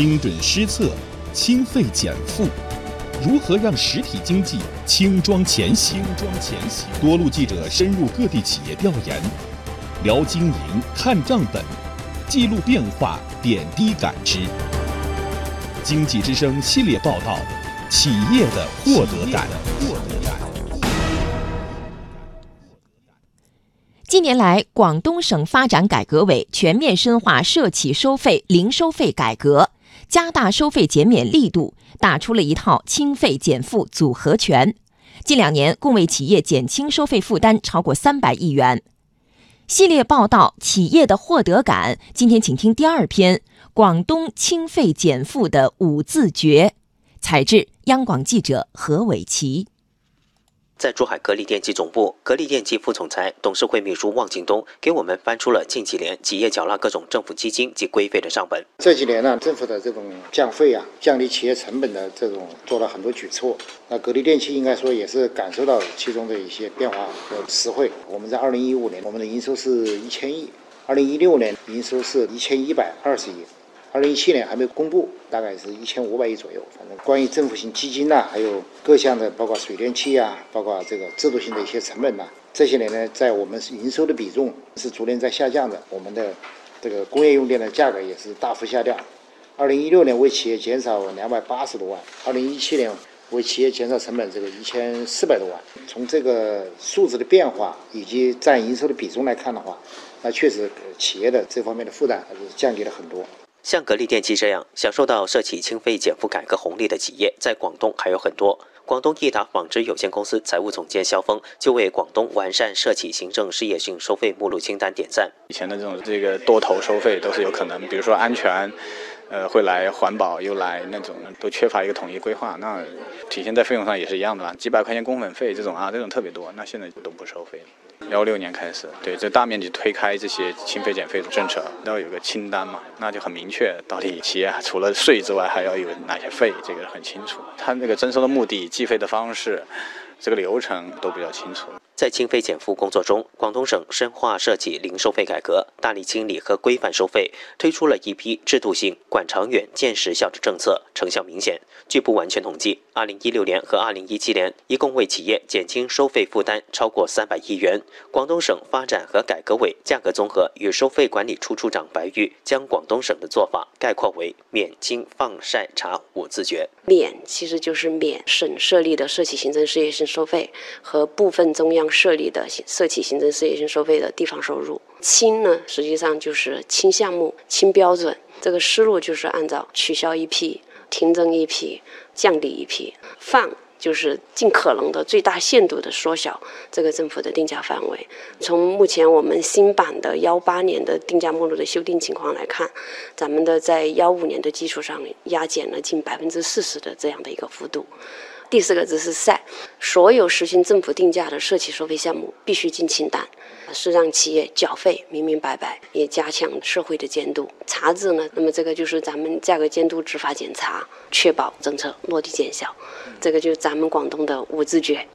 精准施策，轻费减负，如何让实体经济轻装前行？装前行。多路记者深入各地企业调研，聊经营，看账本，记录变化，点滴感知。经济之声系列报道：企业的获得感。获得感。近年来，广东省发展改革委全面深化涉企收费、零收费改革，加大收费减免力度，打出了一套清费减负组合拳。近两年，共为企业减轻收费负担超过三百亿元。系列报道《企业的获得感》，今天请听第二篇：广东清费减负的五字诀。采制：央广记者何伟奇。在珠海格力电器总部，格力电器副总裁、董事会秘书汪京东给我们翻出了近几年企业缴纳各种政府基金及规费的账本。这几年呢，政府的这种降费啊，降低企业成本的这种做了很多举措。那格力电器应该说也是感受到其中的一些变化和实惠。我们在二零一五年，我们的营收是一千亿；二零一六年营收是一千一百二十亿。二零一七年还没公布，大概是一千五百亿左右。反正关于政府性基金呐，还有各项的，包括水电气啊，包括这个制度性的一些成本呐，这些年呢，在我们营收的比重是逐年在下降的。我们的这个工业用电的价格也是大幅下降。二零一六年为企业减少两百八十多万，二零一七年为企业减少成本这个一千四百多万。从这个数字的变化以及占营收的比重来看的话，那确实企业的这方面的负担还是降低了很多。像格力电器这样享受到涉企清费减负改革红利的企业，在广东还有很多。广东益达纺织有限公司财务总监肖峰就为广东完善涉企行政事业性收费目录清单点赞。以前的这种这个多头收费都是有可能，比如说安全，呃，会来环保又来那种，都缺乏一个统一规划。那体现在费用上也是一样的吧？几百块钱工本费这种啊，这种特别多。那现在都不收费了。幺六年开始，对，这大面积推开这些清费减费的政策，要有个清单嘛，那就很明确，到底企业除了税之外还要有哪些费，这个很清楚。它那个征收的目的、计费的方式，这个流程都比较清楚。在清费减负工作中，广东省深化涉企零收费改革，大力清理和规范收费，推出了一批制度性、管长远、见实效的政策，成效明显。据不完全统计，二零一六年和二零一七年一共为企业减轻收费负担超过三百亿元。广东省发展和改革委价格综合与收费管理处处长白玉将广东省的做法概括为“免清放晒查五字诀”。免其实就是免省设立的涉企行政事业性收费和部分中央。设立的涉企行政事业性收费的地方收入，轻呢实际上就是轻项目、轻标准，这个思路就是按照取消一批、停征一批、降低一批；放就是尽可能的最大限度的缩小这个政府的定价范围。从目前我们新版的幺八年的定价目录的修订情况来看，咱们的在幺五年的基础上压减了近百分之四十的这样的一个幅度。第四个字是“晒”，所有实行政府定价的涉企收费项目必须进清单，是让企业缴费明明白白，也加强社会的监督。查字呢，那么这个就是咱们价格监督执法检查，确保政策落地见效。这个就是咱们广东的五字诀。